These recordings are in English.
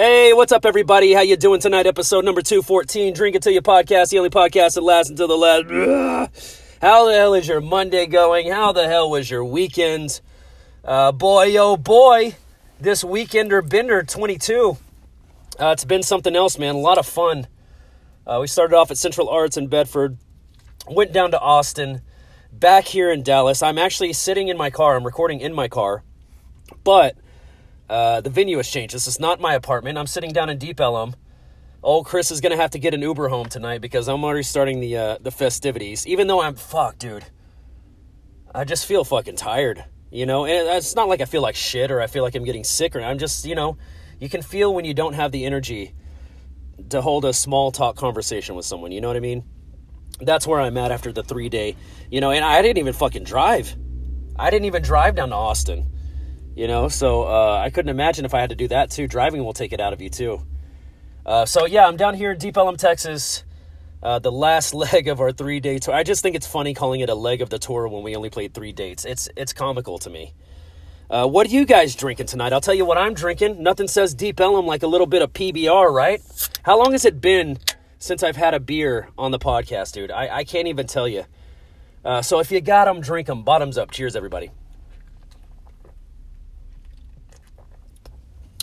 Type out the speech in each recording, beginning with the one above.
Hey, what's up, everybody? How you doing tonight? Episode number two fourteen. Drink it till you podcast, the only podcast that lasts until the last. How the hell is your Monday going? How the hell was your weekend? Uh, boy, oh boy, this weekender bender twenty two. Uh, it's been something else, man. A lot of fun. Uh, we started off at Central Arts in Bedford, went down to Austin, back here in Dallas. I'm actually sitting in my car. I'm recording in my car, but uh, the venue has changed. This is not my apartment. I'm sitting down in Deep Ellum. Old Chris is gonna have to get an Uber home tonight because I'm already starting the uh, the festivities. Even though I'm fuck, dude. I just feel fucking tired, you know. And it's not like I feel like shit or I feel like I'm getting sick or I'm just, you know, you can feel when you don't have the energy to hold a small talk conversation with someone. You know what I mean? That's where I'm at after the three day, you know. And I didn't even fucking drive. I didn't even drive down to Austin you know? So uh, i couldn't imagine if i had to do that too. Driving will take it out of you too. Uh, so yeah i'm down here in deep ellum texas. Uh, the last leg of our three day tour. I just think it's funny calling it a leg of the tour when we only played three dates. It's it's comical to me. Uh, what are you guys drinking tonight? I'll tell you what i'm drinking. Nothing says deep ellum like a little bit of pbr right? How long has it been since i've had a beer on the podcast dude? I, I can't even tell you. Uh, so if you got them drink them bottoms up. Cheers everybody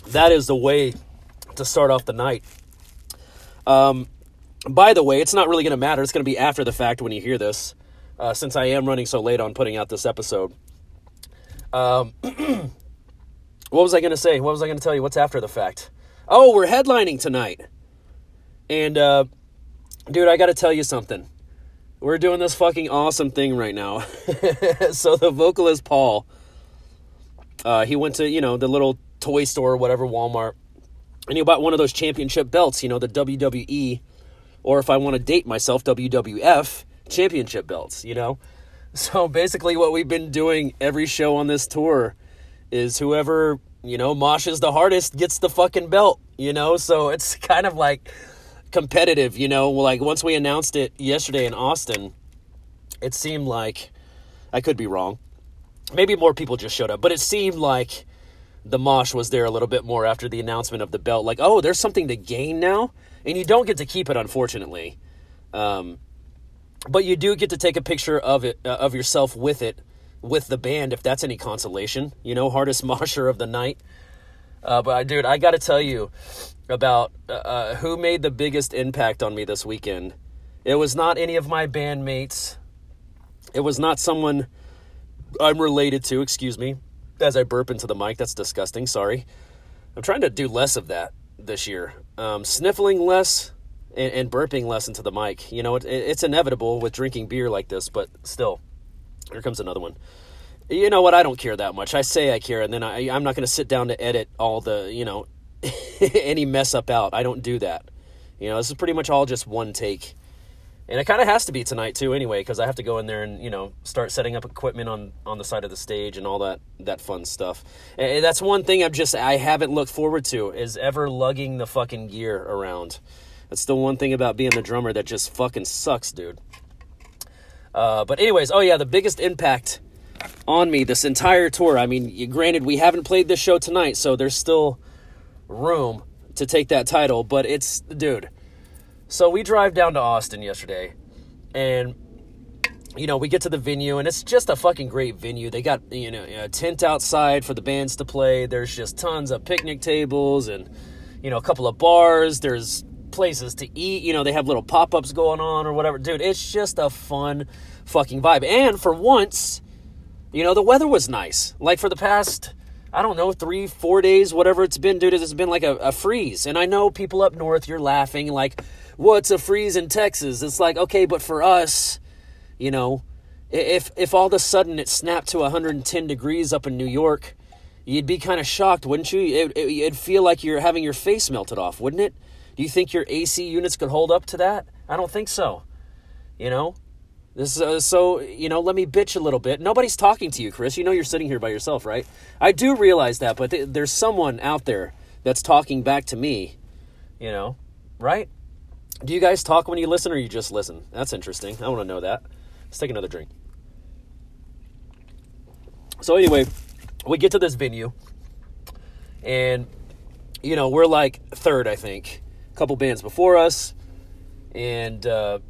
that is the way to start off the night. Um, by the way, it's not really going to matter. It's going to be after the fact when you hear this, uh, since I am running so late on putting out this episode. Um, what was I going to say? What was I going to tell you? What's after the fact? Oh, we're headlining tonight. And, uh, dude, I got to tell you something. We're doing this fucking awesome thing right now. so the vocalist, Paul, uh, he went to, you know, the little toy store or whatever, Walmart, and he bought one of those championship belts, you know, the WWE, or if I want to date myself, WWF championship belts, you know? So basically, what we've been doing every show on this tour is whoever, you know, moshes the hardest gets the fucking belt, you know? So it's kind of like competitive, you know? Like once we announced it yesterday in Austin, it seemed like, I could be wrong. Maybe more people just showed up, but it seemed like the mosh was there a little bit more after the announcement of the belt. Like, oh, there's something to gain now, and you don't get to keep it, unfortunately. Um, but you do get to take a picture of it, uh, of yourself with it, with the band, if that's any consolation. You know, hardest mosher of the night. Uh, but dude, I got to tell you about uh, uh, who made the biggest impact on me this weekend. It was not any of my bandmates. It was not someone I'm related to. Excuse me as I burp into the mic. That's disgusting. Sorry. I'm trying to do less of that this year. Um, sniffling less and, and, burping less into the mic. You know, it, it's inevitable with drinking beer like this, but still, here comes another one. You know what? I don't care that much. I say I care, and then I, I'm not going to sit down to edit all the, you know, any mess up out. I don't do that. You know, this is pretty much all just one take and it kind of has to be tonight too anyway because i have to go in there and you know start setting up equipment on on the side of the stage and all that that fun stuff. And that's one thing i've just i haven't looked forward to is ever lugging the fucking gear around. That's the one thing about being the drummer that just fucking sucks dude. Uh, but anyways oh yeah the biggest impact on me this entire tour i mean granted we haven't played this show tonight so there's still room to take that title but it's dude so we drive down to Austin yesterday, and you know we get to the venue, and it's just a fucking great venue. They got you know a tent outside for the bands to play. There's just tons of picnic tables and you know a couple of bars. There's places to eat. You know they have little pop ups going on or whatever. Dude, it's just a fun fucking vibe. And for once, you know the weather was nice. Like for the past I don't know, three, four days, whatever it's been, dude, it's been like a, a, freeze. And I know people up north, you're laughing, like, what's a freeze in Texas? It's like, okay, but for us, you know, if if all of a sudden it snapped to 110 degrees up in New York, you'd be kind of shocked, wouldn't you? It, it, it'd feel like you're having your face melted off, wouldn't it? Do you think your AC units could hold up to that? I don't think so. You know, this uh, so you know. Let me bitch a little bit. Nobody's talking to you, Chris. You know you're sitting here by yourself, right? I do realize that, but th- there's someone out there that's talking back to me. You know, right? Do you guys talk when you listen or you just listen? That's interesting. I want to know that. Let's take another drink. So, anyway, we get to this venue, and you know, we're like third, I think. A couple bands before us. And uh,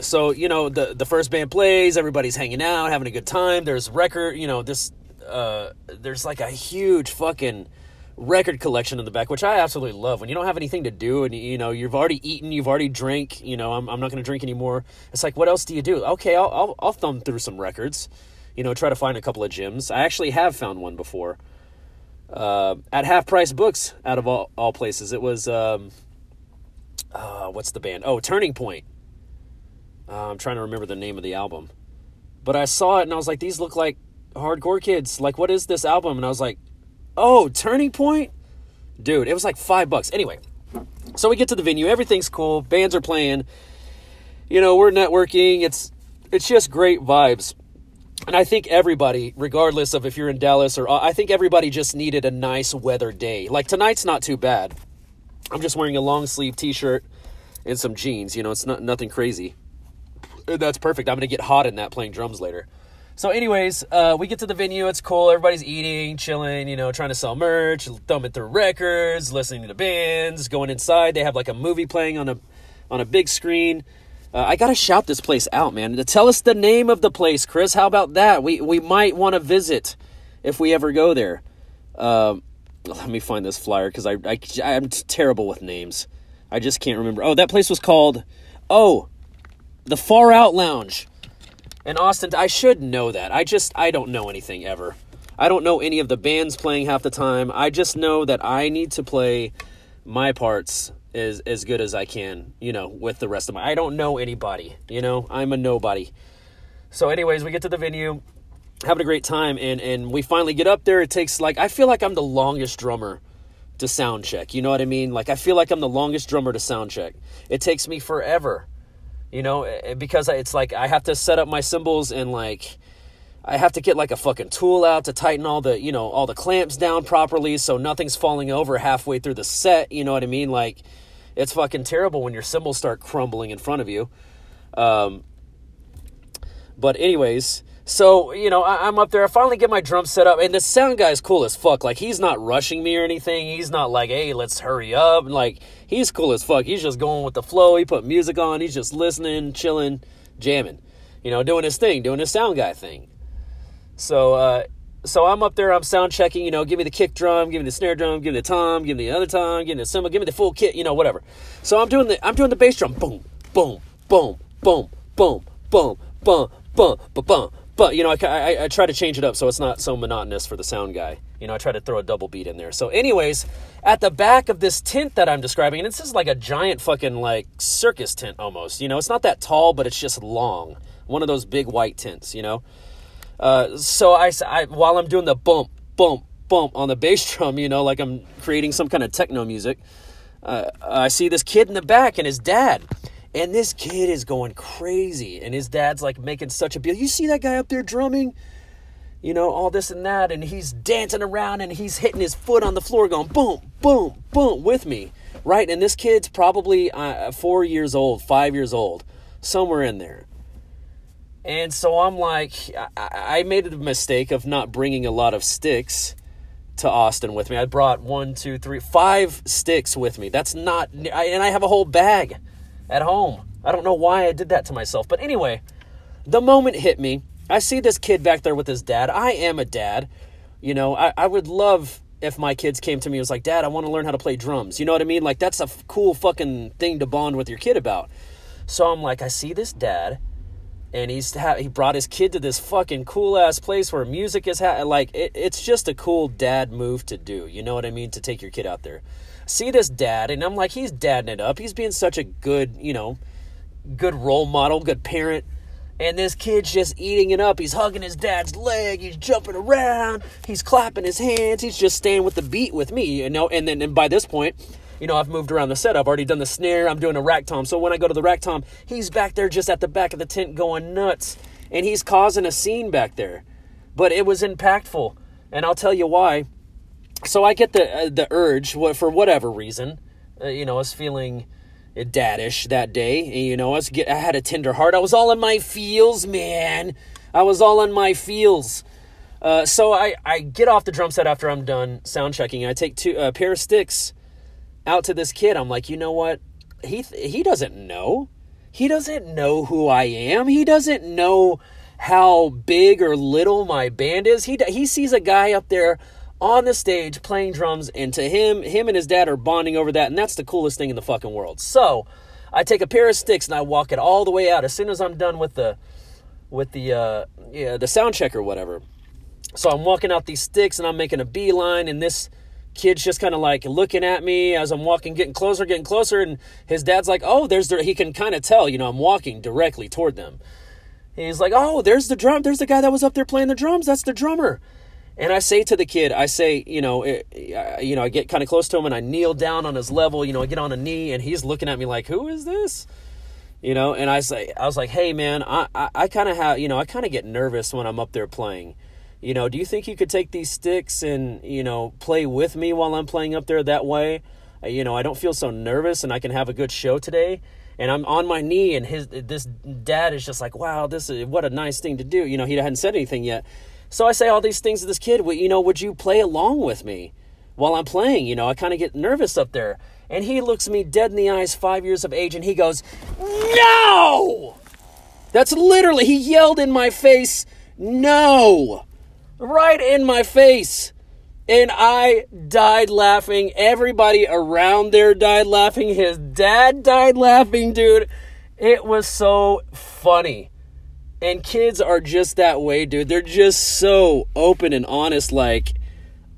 so, you know, the the first band plays, everybody's hanging out, having a good time. There's record, you know, this uh, there's like a huge fucking record collection in the back, which I absolutely love. When you don't have anything to do and you know you've already eaten, you've already drank, you know, I'm, I'm not going to drink anymore. It's like, what else do you do? Okay, I'll, I'll I'll thumb through some records, you know, try to find a couple of gems. I actually have found one before uh, at half price books. Out of all all places, it was um, uh, what's the band? Oh, Turning Point. Uh, I'm trying to remember the name of the album, but I saw it and I was like, these look like hardcore kids. Like, what is this album? And I was like, oh, Turning Point? Dude, it was like five bucks. Anyway, so we get to the venue. Everything's cool. Bands are playing. You know, we're networking. It's it's just great vibes. And I think everybody, regardless of if you're in Dallas or uh, I think everybody just needed a nice weather day. Like tonight's not too bad. I'm just wearing a long sleeve t-shirt and some jeans. You know, it's not nothing crazy. That's perfect. I'm gonna get hot in that playing drums later. So, anyways, uh, we get to the venue. It's cool. Everybody's eating, chilling, you know, trying to sell merch, thumbing through records, listening to bands, going inside. They have like a movie playing on a on a big screen. Uh, I gotta shout this place out, man. Tell us the name of the place, Chris. How about that? We we might want to visit if we ever go there. Um, let me find this flyer because I, I I'm terrible with names. I just can't remember. Oh, that place was called oh, the Far Out Lounge. And Austin, I should know that. I just, I don't know anything ever. I don't know any of the bands playing half the time. I just know that I need to play my parts as as good as I can, you know, with the rest of my. I don't know anybody, you know. I'm a nobody. So, anyways, we get to the venue, having a great time, and and we finally get up there. It takes like I feel like I'm the longest drummer to sound check. You know what I mean? Like I feel like I'm the longest drummer to sound check. It takes me forever you know, eh, eh, because it's like I have to set up my cymbals and like I have to get like a fucking tool out to tighten all the, you know, all the clamps down properly so nothing's falling over halfway through the set, you know what I mean? Like it's fucking terrible when your cymbals start crumbling in front of you. Um but anyways, so, you know, I, am up there. I finally get my drum set up, and the sound guy is cool as fuck. Like, he's not rushing me or anything. He's not like, hey, let's hurry up. Like, he's cool as fuck. He's just going with the flow. He put music on. He's just listening, chilling, jamming, you know, doing his thing, doing his sound guy thing. So, uh, so I'm up there, I'm sound checking, you know, give me the kick drum, give me the snare drum, give me the tom, give me the other tom, give me the cymbal, give me the full kit, you know, whatever. So I'm doing the I'm doing the bass drum, boom, boom, boom, boom, boom, boom, boom, boom, boom, boom. But you know, I, I, I, try to change it up so it's not so monotonous for the sound guy. You know, I try to throw a double beat in there. So, anyways, at the back of this tent that I'm describing, and this is like a giant fucking like circus tent almost. You know, it's not that tall, but it's just long. One of those big white tents. You know. Uh, so I, I while I'm doing the bump, bump, bump on the bass drum, you know, like I'm creating some kind of techno music. Uh, I see this kid in the back and his dad and this kid is going crazy. And his dad's like making such a deal. You see that guy up there drumming? You know, all this and that. And he's dancing around and he's hitting his foot on the floor, going boom, boom, boom with me. Right? And this kid's probably uh, four years old, five years old, somewhere in there. And so I'm like, I, I made a mistake of not bringing a lot of sticks to Austin with me. I brought one, two, three, five sticks with me. That's not, and I have a whole bag at home. I don't know why I did that to myself. But anyway, the moment hit me. I see this kid back there with his dad. I am a dad. You know, I, I would love if my kids came to me and was like, Dad, I want to learn how to play drums. You know what I mean? Like, that's a f- cool fucking thing to bond with your kid about. So I'm like, I see this dad, and he's ha- he brought his kid to this fucking cool ass place where music is ha- like it, it's just a cool dad move to do. You know what I mean? To take your kid out there see this dad, and I'm like, he's dadding it up. He's being such a good, you know, good role model, good parent. And this kid's just eating it up. He's hugging his dad's leg. He's jumping around. He's clapping his hands. He's just staying with the beat with me, you know. And then, and by this point, you know, I've moved around the set. I've already done the snare. I'm doing a rack tom. So when I go to the rack tom, he's back there just at the back of the tent going nuts, and he's causing a scene back there. But it was impactful, and I'll tell you why so I get the uh, the urge for whatever reason, uh, you know, I was feeling daddish that day. You know, I was get I had a tender heart. I was all in my feels, man. I was all in my feels. Uh, so I, I get off the drum set after I'm done sound checking. I take two a pair of sticks out to this kid. I'm like, you know what? He he doesn't know. He doesn't know who I am. He doesn't know how big or little my band is. He he sees a guy up there on the stage playing drums, and to him, him and his dad are bonding over that, and that's the coolest thing in the fucking world. So I take a pair of sticks and I walk it all the way out as soon as I'm done with the with the uh, yeah the sound check or whatever. So I'm walking out these sticks and I'm making a beeline, and this kid's just kind of like looking at me as I'm walking, getting closer, getting closer, and his dad's like, "Oh, there's the." He can kind of tell, you know, I'm walking directly toward them. He's like, "Oh, there's the drum. There's the guy that was up there playing the drums. That's the drummer." And I say to the kid, I say, you know, eh, it, you know, I get kind of close to him and I kneel down on his level. You know, I get on a knee and he's looking at me like, "Who is this?" You know, and I say, I was like, "Hey, man, I, I, I kind of have, you know, I kind of get nervous when I'm up there playing." you know, do you think you could take these sticks and, you know, play with me while I'm playing up there that way? You know, I don't feel so nervous and I can have a good show today. And I'm on my knee and his this dad is just like, "Wow, this is what a nice thing to do." You know, he hadn't said anything yet. So I say all these things to this kid, you know, would you play along with me while I'm playing? You know, I kind of get nervous up there. And he looks me dead in the eyes, 5 years of age, and he goes, "No!" That's literally he yelled in my face, "No!" right in my face. And I died laughing. Everybody around there died laughing. His dad died laughing, dude. It was so funny. And kids are just that way, dude. They're just so open and honest. Like,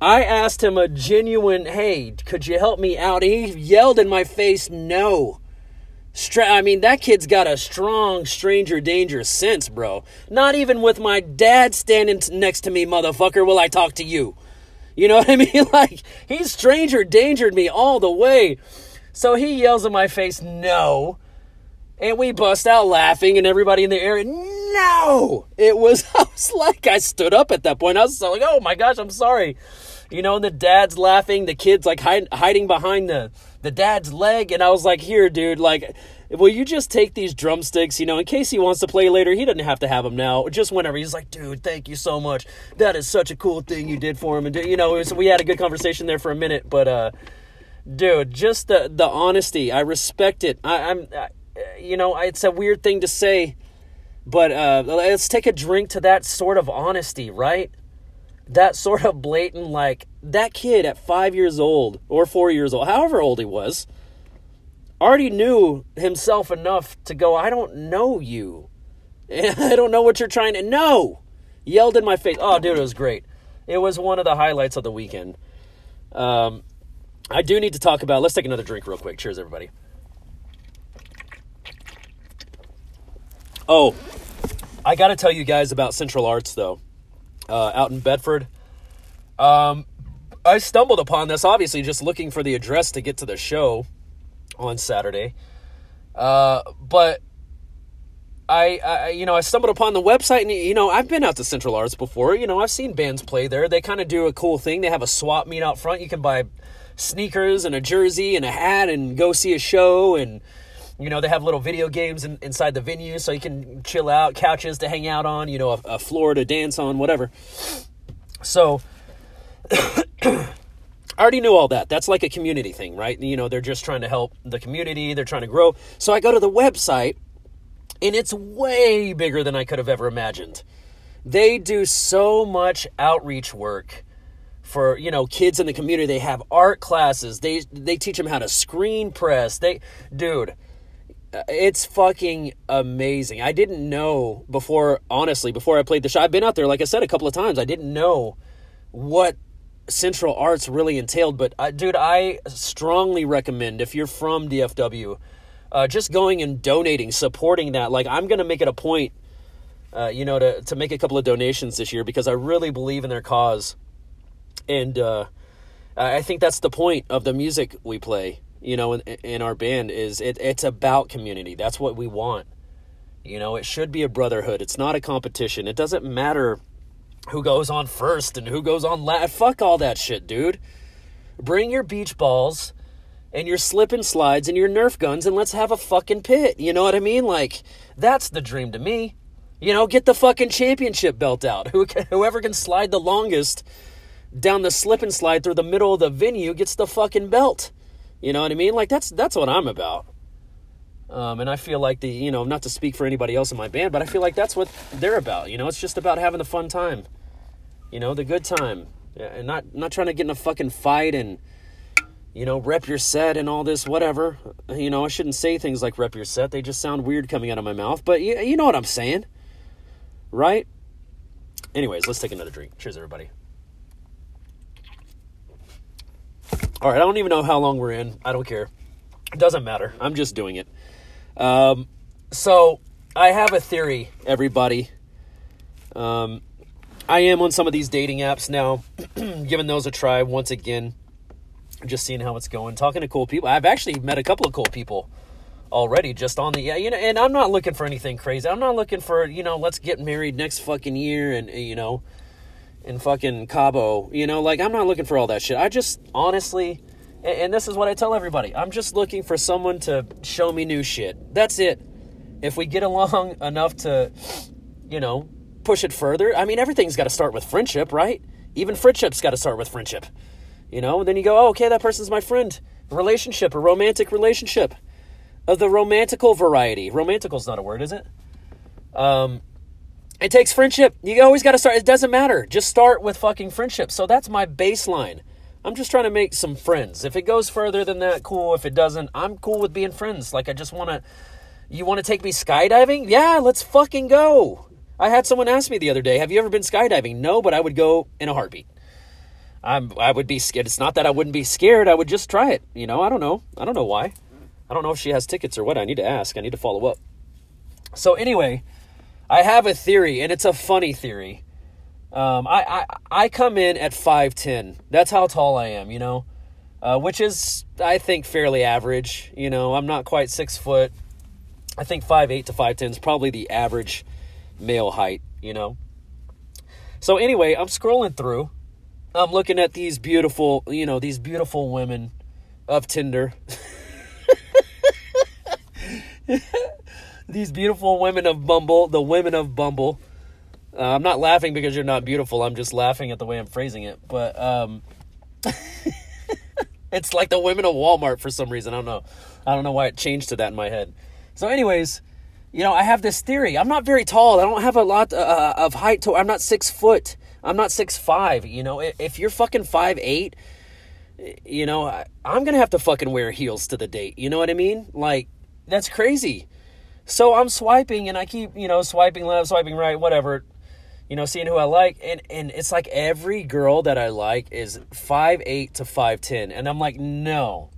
I asked him a genuine, hey, could you help me out? he yelled in my face, no. Stra- I mean, that kid's got a strong stranger danger sense, bro. Not even with my dad standing next to me, motherfucker, will I talk to you. You know what I mean? Like, he's stranger dangered me all the way. So he yells in my face, no. And we bust out laughing, and everybody in the area, no! It was, I was like, I stood up at that point. I was like, oh my gosh, I'm sorry. You know, and the dad's laughing, the kid's like hide, hiding behind the the dad's leg, and I was like, "Here, dude, like." Will you just take these drumsticks? You know, in case he wants to play later, he doesn't have to have them now. Just whenever he's like, dude, thank you so much. That is such a cool thing you did for him. And you know, was, we had a good conversation there for a minute. But uh, dude, just the the honesty, I respect it. I, I'm, I, you know, it's a weird thing to say, but uh, let's take a drink to that sort of honesty, right? that sort of blatant, like, that kid at five years old or four years old, however old he was, already knew himself enough to go, I don't know you. I don't know what you're trying to know. Yelled in my face. Oh, dude, it was great. It was one of the highlights of the weekend. Um, I do need to talk about. Let's take another drink real quick. Cheers, everybody. Oh, I got to tell you guys about Central Arts, though uh, out in Bedford. Um, I stumbled upon this, obviously, just looking for the address to get to the show on Saturday. Uh, but I, I, you know, I stumbled upon the website, and you know, I've been out to Central Arts before. You know, I've seen bands play there. They kind of do a cool thing. They have a swap meet out front. You can buy sneakers and a jersey and a hat and go see a show and you know, they have little video games in, inside the venue so you can chill out, couches to hang out on, you know, a, a floor to dance on, whatever. So, I already knew all that. That's like a community thing, right? You know, they're just trying to help the community, they're trying to grow. So I go to the website, and it's way bigger than I could have ever imagined. They do so much outreach work for you know kids in the community they have art classes they they teach them how to screen press they dude it's fucking amazing. I didn't know before, honestly, before I played the show. I've been out there, like I said, a couple of times. I didn't know what Central Arts really entailed. But, uh, dude, I strongly recommend if you're from DFW, uh, just going and donating, supporting that. Like, I'm going to make it a point, uh, you know, to, to make a couple of donations this year because I really believe in their cause. And uh, I think that's the point of the music we play you know, in, in our band is it, it's about community. That's what we want. You know, it should be a brotherhood. It's not a competition. It doesn't matter who goes on first and who goes on last. Fuck all that shit, dude. Bring your beach balls and your slip and slides and your Nerf guns and let's have a fucking pit. You know what I mean? Like, that's the dream to me. You know, get the fucking championship belt out. Who can, whoever can slide the longest down the slip and slide through the middle of the venue gets the fucking belt. You know what I mean? Like that's that's what I'm about. Um, and I feel like the you know not to speak for anybody else in my band, but I feel like that's what they're about. You know, it's just about having the fun time. You know, the good time, and not not trying to get in a fucking fight and you know rep your set and all this whatever. You know, I shouldn't say things like rep your set. They just sound weird coming out of my mouth. But you, you know what I'm saying, right? Anyways, let's take another drink. Cheers, everybody. All right, I don't even know how long we're in. I don't care. It doesn't matter. I'm just doing it. Um, so I have a theory, everybody. Um, I am on some of these dating apps now, giving those a try once again, just seeing how it's going, talking to cool people. I've actually met a couple of cool people already just on the yeah you know and i'm not looking for anything crazy i'm not looking for you know let's get married next fucking year and you know in fucking Cabo. You know, like I'm not looking for all that shit. I just honestly, and, and this is what I tell everybody. I'm just looking for someone to show me new shit. That's it. If we get along enough to, you know, push it further. I mean, everything's got to start with friendship, right? Even friendship's got to start with friendship. You know, and then you go, oh, okay, that person's my friend. Relationship, a romantic relationship of the romantical variety. Romantical's not a word, is it? Um, it takes friendship. You always got to start. It doesn't matter. Just start with fucking friendship. So that's my baseline. I'm just trying to make some friends. If it goes further than that, cool. If it doesn't, I'm cool with being friends. Like I just want to. You want to take me skydiving? Yeah, let's fucking go. I had someone ask me the other day, "Have you ever been skydiving?" No, but I would go in a heartbeat. I'm. I would be scared. It's not that I wouldn't be scared. I would just try it. You know. I don't know. I don't know why. I don't know if she has tickets or what. I need to ask. I need to follow up. So anyway I have a theory, and it's a funny theory. Um, I, I I come in at five ten. That's how tall I am, you know, uh, which is I think fairly average. You know, I'm not quite six foot. I think five eight to five ten is probably the average male height. You know. So anyway, I'm scrolling through. I'm looking at these beautiful, you know, these beautiful women of Tinder. these beautiful women of Bumble, the women of Bumble. Uh, I'm not laughing because you're not beautiful. I'm just laughing at the way I'm phrasing it. But um, it's like the women of Walmart for some reason. I don't know. I don't know why it changed to that in my head. So, anyways, you know, I have this theory. I'm not very tall. I don't have a lot uh, of height. To I'm not six foot. I'm not six five. You know, if you're fucking five eight, you know, I, I'm gonna have to fucking wear heels to the date. You know what I mean? Like that's crazy. So I'm swiping and I keep, you know, swiping left, swiping right, whatever, you know, seeing who I like. And, and it's like every girl that I like is five eight to 5'10. And I'm like, no,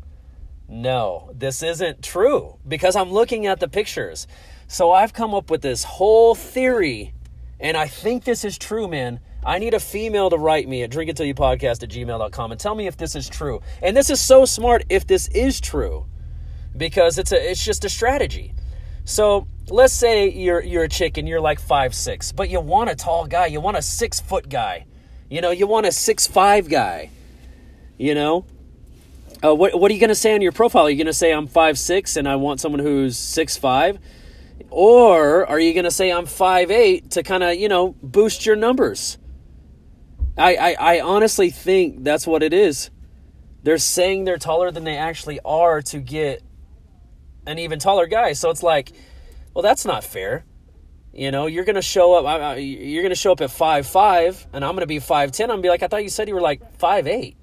no, this isn't true because I'm looking at the pictures. So I've come up with this whole theory, and I think this is true, man. I need a female to write me at drinkittillyoupodcast at gmail.com and tell me if this is true. And this is so smart if this is true because it's a it's just a strategy. So let's say you're you're a chicken, you're like five six, but you want a tall guy. You want a six foot guy. You know, you want a six five guy. You know, uh, what what are you to say on your profile? Are you to say I'm five six and I want someone who's six five, or are you to say I'm five eight to kind of you know boost your numbers? I, I I honestly think that's what it is. They're saying they're taller than they actually are to get an even taller guy. So it's like, well, that's not fair. You know, you're gonna show up. You're gonna show up at five five, and I'm gonna be five ten. I'm gonna be like, I thought you said you were like five eight.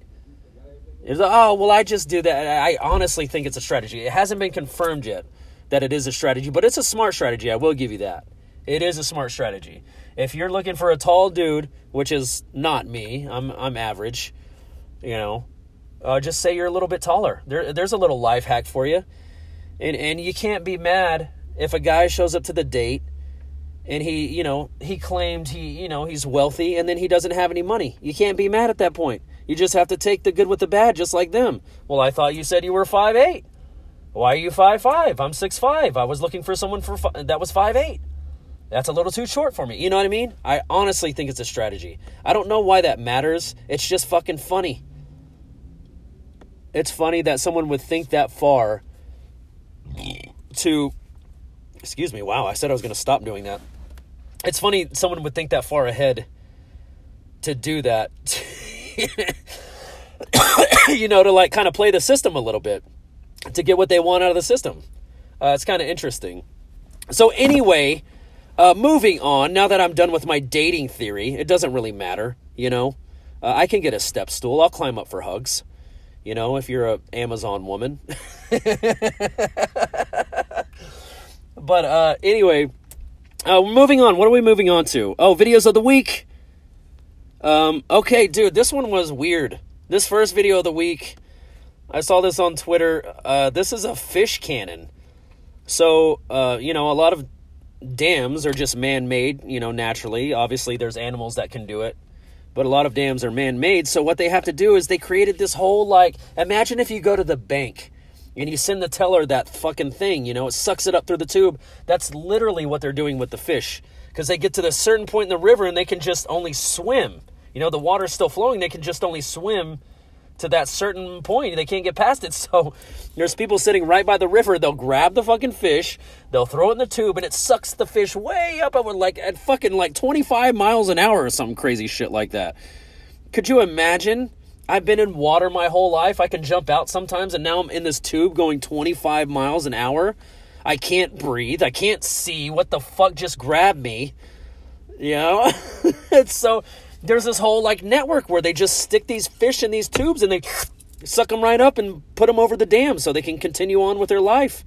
Like, oh well, I just do that. I honestly think it's a strategy. It hasn't been confirmed yet that it is a strategy, but it's a smart strategy. I will give you that. It is a smart strategy. If you're looking for a tall dude, which is not me, I'm I'm average. You know, uh, just say you're a little bit taller. There, there's a little life hack for you. And and you can't be mad if a guy shows up to the date and he, you know, he claimed he, you know, he's wealthy and then he doesn't have any money. You can't be mad at that point. You just have to take the good with the bad just like them. Well, I thought you said you were five eight. Why are you five five? I'm six five. I was looking for someone for that was five eight. That's a little too short for me. You know what I mean? I honestly think it's a strategy. I don't know why that matters. It's just fucking funny. It's funny that someone would think that far to excuse me wow i said i was going to stop doing that it's funny someone would think that far ahead to do that. you know, to like kind of play the system a little bit to get what they want out of the system. Uh, it's kind of interesting. So, anyway, uh, moving on, now that I'm done with my dating theory, it doesn't really matter, you know. Uh, I can get a step stool. I'll climb up for hugs. You know, if you're a Amazon woman. but uh, anyway, uh, moving on. What are we moving on to? Oh, videos of the week. Um, okay, dude, this one was weird. This first video of the week, I saw this on Twitter. Uh, this is a fish cannon. So, uh, you know, a lot of dams are just man made, you know, naturally. Obviously, there's animals that can do it, but a lot of dams are man made. So, what they have to do is they created this whole like imagine if you go to the bank and you send the teller that fucking thing, you know, it sucks it up through the tube. That's literally what they're doing with the fish because they get to the certain point in the river and they can just only swim. You know, the water's still flowing, they can just only swim to that certain point. They can't get past it. So there's people sitting right by the river. They'll grab the fucking fish, they'll throw it in the tube, and it sucks the fish way up at like at fucking like 25 miles an hour or some crazy shit like that. Could you imagine? I've been in water my whole life. I can jump out sometimes, and now I'm in this tube going 25 miles an hour. I can't breathe. I can't see. What the fuck just grabbed me? You know? it's so there's this whole like network where they just stick these fish in these tubes and they suck them right up and put them over the dam so they can continue on with their life.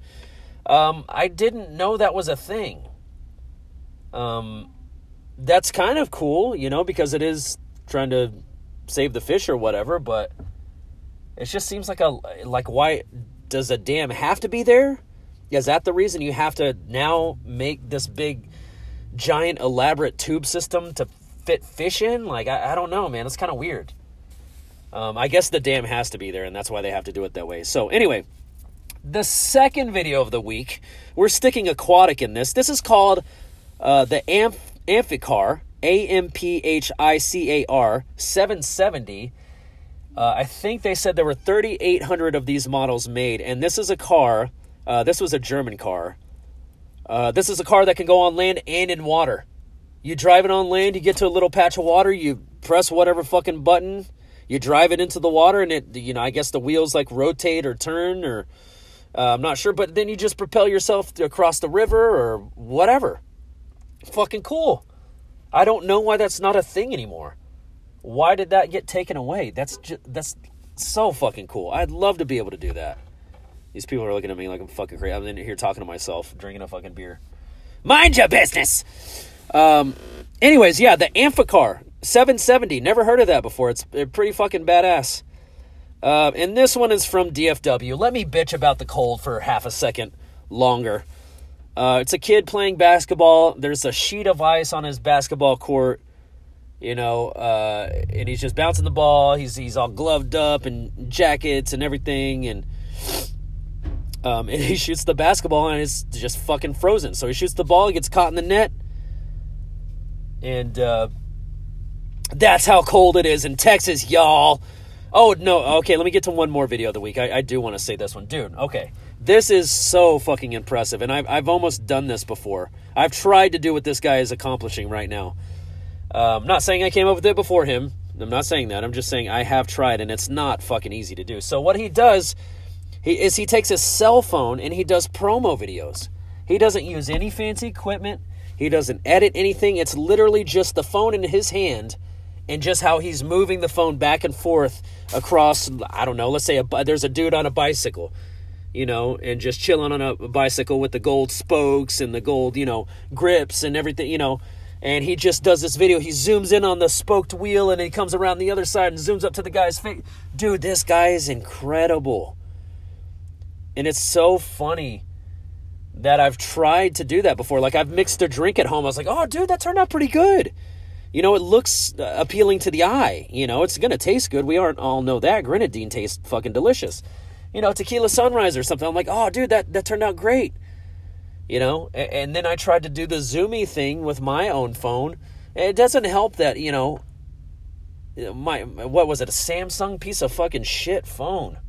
Um, I didn't know that was a thing. Um, that's kind of cool, you know, because it is trying to save the fish or whatever. But it just seems like a like why does a dam have to be there? Is that the reason you have to now make this big, giant, elaborate tube system to fit fish in? Like, I, I don't know, man. It's kind of weird. Um, I guess the dam has to be there, and that's why they have to do it that way. So, anyway, the second video of the week, we're sticking aquatic in this. This is called uh, the Amph- Amphicar, A M P H I C A R 770. Uh, I think they said there were 3,800 of these models made, and this is a car. Uh, this was a German car. Uh, this is a car that can go on land and in water. You drive it on land, you get to a little patch of water, you press whatever fucking button, you drive it into the water, and it, you know, I guess the wheels like rotate or turn, or uh, I'm not sure, but then you just propel yourself across the river or whatever. Fucking cool. I don't know why that's not a thing anymore. Why did that get taken away? That's just, that's so fucking cool. I'd love to be able to do that. These people are looking at me like I'm fucking crazy. I'm in here talking to myself, drinking a fucking beer. Mind your business. Um, anyways, yeah, the Amphicar 770. Never heard of that before. It's pretty fucking badass. Uh, and this one is from DFW. Let me bitch about the cold for half a second longer. Uh, it's a kid playing basketball. There's a sheet of ice on his basketball court, you know, uh, and he's just bouncing the ball. He's he's all gloved up and jackets and everything, and um, and he shoots the basketball and it's just fucking frozen. So he shoots the ball, gets caught in the net, and uh, that's how cold it is in Texas, y'all. Oh, no. Okay, let me get to one more video of the week. I, I do want to say this one. Dude, okay. This is so fucking impressive. And I've, I've almost done this before. I've tried to do what this guy is accomplishing right now. Uh, I'm not saying I came up with it before him. I'm not saying that. I'm just saying I have tried, and it's not fucking easy to do. So, what he does he, is he takes his cell phone and he does promo videos. He doesn't use any fancy equipment. He doesn't edit anything. It's literally just the phone in his hand and just how he's moving the phone back and forth across, I don't know, let's say a, there's a dude on a bicycle, you know, and just chilling on a bicycle with the gold spokes and the gold, you know, grips and everything, you know. And he just does this video. He zooms in on the spoked wheel and he comes around the other side and zooms up to the guy's face. Dude, this guy is incredible. And it's so funny that I've tried to do that before. Like I've mixed a drink at home. I was like, oh, dude, that turned out pretty good. You know, it looks uh, appealing to the eye. You know, it's to taste good. We aren't all know that. Grenadine tastes fucking delicious. You know, tequila sunrise or something. I'm like, oh, dude, that, that turned out great. You know, and, and then I tried to do the zoomy thing with my own phone. It doesn't help that, you know, my, what was it, a Samsung piece of fucking shit phone.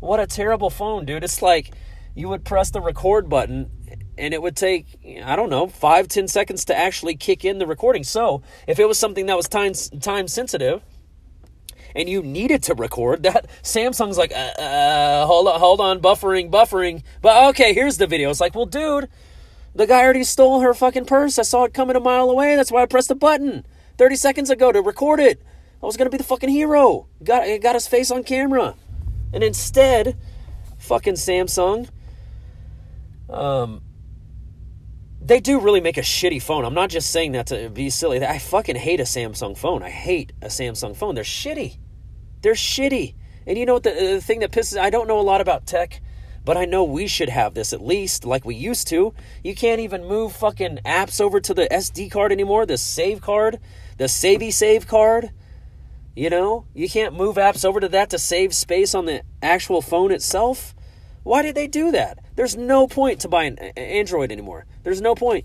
What a terrible phone, dude. It's like, you would press the record button and it would take I don't know five ten seconds to actually kick in the recording. So if it was something that was time time sensitive, and you needed to record that, Samsung's like, uh, uh, hold on, hold on, buffering, buffering. But okay, here's the video. It's like, well, dude, the guy already stole her fucking purse. I saw it coming a mile away. That's why I pressed the button 30 seconds ago to record it. I was gonna be the fucking hero. Got got his face on camera, and instead, fucking Samsung. Um, they do really make a shitty phone. I'm not just saying that to be silly. I fucking hate a Samsung phone. I hate a Samsung phone. They're shitty. They're shitty. And you know what the, the thing that pisses I don't know a lot about tech, but I know we should have this at least like we used to. You can't even move fucking apps over to the SD card anymore, the save card, the savey save card. You know, you can't move apps over to that to save space on the actual phone itself. Why did they do that? There's no point to buying an Android anymore. There's no point.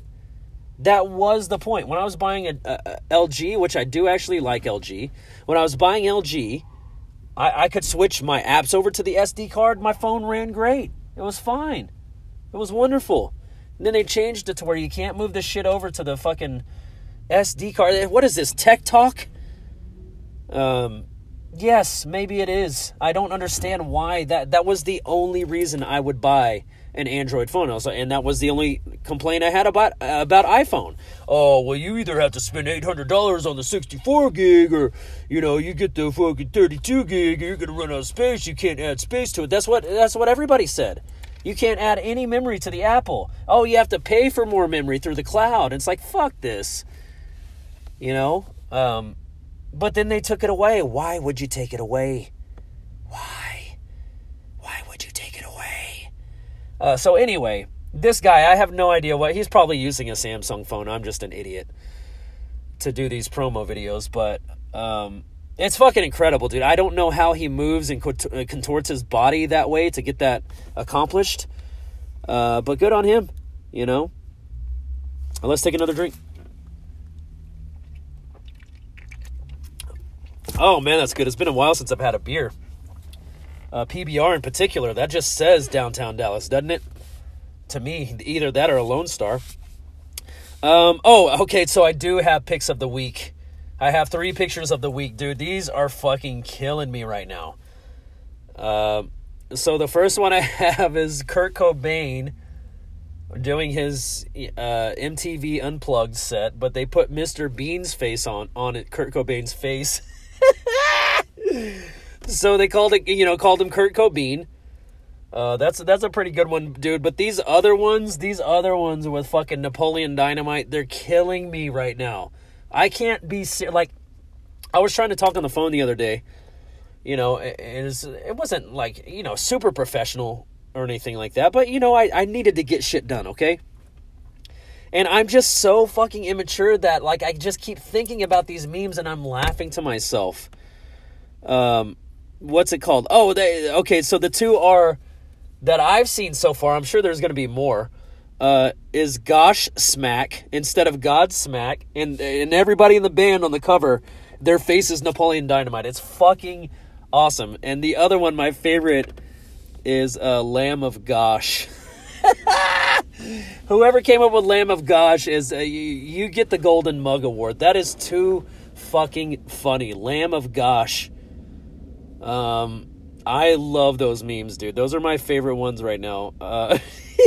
That was the point. When I was buying a, a, a LG, which I do actually like LG, when I was buying LG, I, I could switch my apps over to the SD card. My phone ran great. It was fine. It was wonderful. And then they changed it to where you can't move the shit over to the fucking SD card. What is this? Tech Talk? Um, yes, maybe it is. I don't understand why that that was the only reason I would buy an Android phone. Also, and that was the only complaint I had about about iPhone. Oh, well, you either have to spend eight hundred dollars on the sixty four gig, or you know, you get the fucking thirty two gig, you're gonna run out of space. You can't add space to it. That's what that's what everybody said. You can't add any memory to the Apple. Oh, you have to pay for more memory through the cloud. It's like fuck this. You know. Um, but then they took it away. Why would you take it away? Why? Why would you take it away? Uh, so, anyway, this guy, I have no idea what. He's probably using a Samsung phone. I'm just an idiot to do these promo videos, but um, it's fucking incredible, dude. I don't know how he moves and uh, contorts his body that way to get that accomplished. Uh, but good on him, you know. Let's take another drink. Oh man, that's good. It's been a while since I've had a beer. Uh, PBR in particular, that just says downtown Dallas, doesn't it? To me, either that or a Lone Star. Um, oh, okay, so I do have picks of the week. I have three pictures of the week, dude. These are fucking killing me right now. Uh, so the first one I have is Kurt Cobain doing his uh, MTV Unplugged set, but they put Mr. Bean's face on on it, Kurt Cobain's face. so they called it, you know, called him Kurt Cobean. Uh, that's that's a pretty good one, dude. But these other ones, these other ones with fucking Napoleon Dynamite, they're killing me right now. I can't be like. I was trying to talk on the phone the other day. You know, it, it wasn't like you know super professional or anything like that, but you know, I I needed to get shit done. Okay. And I'm just so fucking immature that like I just keep thinking about these memes and I'm laughing to myself. Um what's it called? Oh, they okay, so the two are that I've seen so far, I'm sure there's going to be more. Uh, is Gosh Smack instead of Godsmack, and and everybody in the band on the cover, their face is Napoleon Dynamite. It's fucking awesome. And the other one, my favorite, is uh, Lamb of Gosh. Whoever came up with Lamb of Gosh is uh, you, you get the Golden Mug Award. That is too fucking funny. Lamb of Gosh. Um, I love those memes, dude. Those are my favorite ones right now. Uh,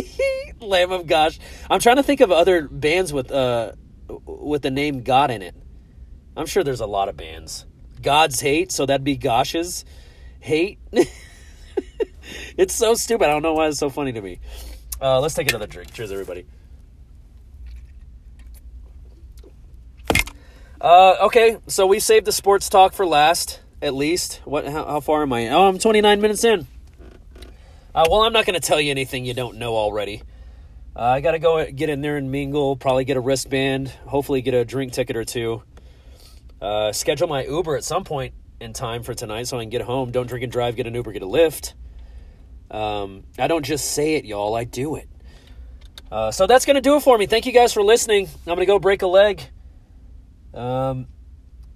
Lamb of Gosh. I'm trying to think of other bands with uh with the name God in it. I'm sure there's a lot of bands. God's Hate, so that'd be Gosh's Hate. it's so stupid. I don't know why it's so funny to me. Uh, let's take another drink. Cheers, everybody. Uh, okay, so we saved the sports talk for last, at least. What? How, how far am I? Oh, I'm 29 minutes in. Uh, well, I'm not going to tell you anything you don't know already. Uh, I got to go get in there and mingle, probably get a wristband, hopefully get a drink ticket or two. Uh, schedule my Uber at some point in time for tonight so I can get home. Don't drink and drive, get an Uber, get a Lyft. Um, I don't just say it, y'all. I do it. Uh, so that's going to do it for me. Thank you guys for listening. I'm going to go break a leg. Um,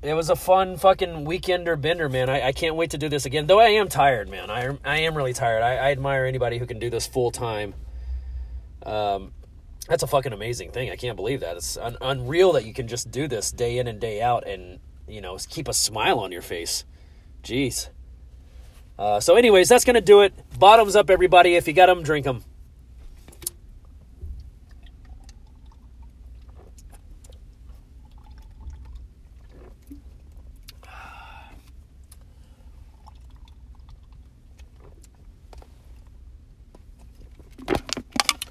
it was a fun fucking weekender bender, man. I, I can't wait to do this again. Though I am tired, man. I, I am really tired. I, I admire anybody who can do this full time. Um, That's a fucking amazing thing. I can't believe that. It's un- unreal that you can just do this day in and day out and, you know, keep a smile on your face. Jeez. Uh, so, anyways, that's going to do it. Bottoms up, everybody. If you got them, drink them.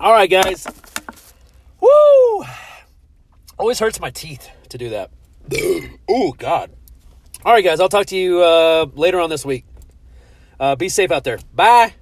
All right, guys. Woo! Always hurts my teeth to do that. oh, God. All right, guys. I'll talk to you uh, later on this week. Uh, be safe out there. Bye.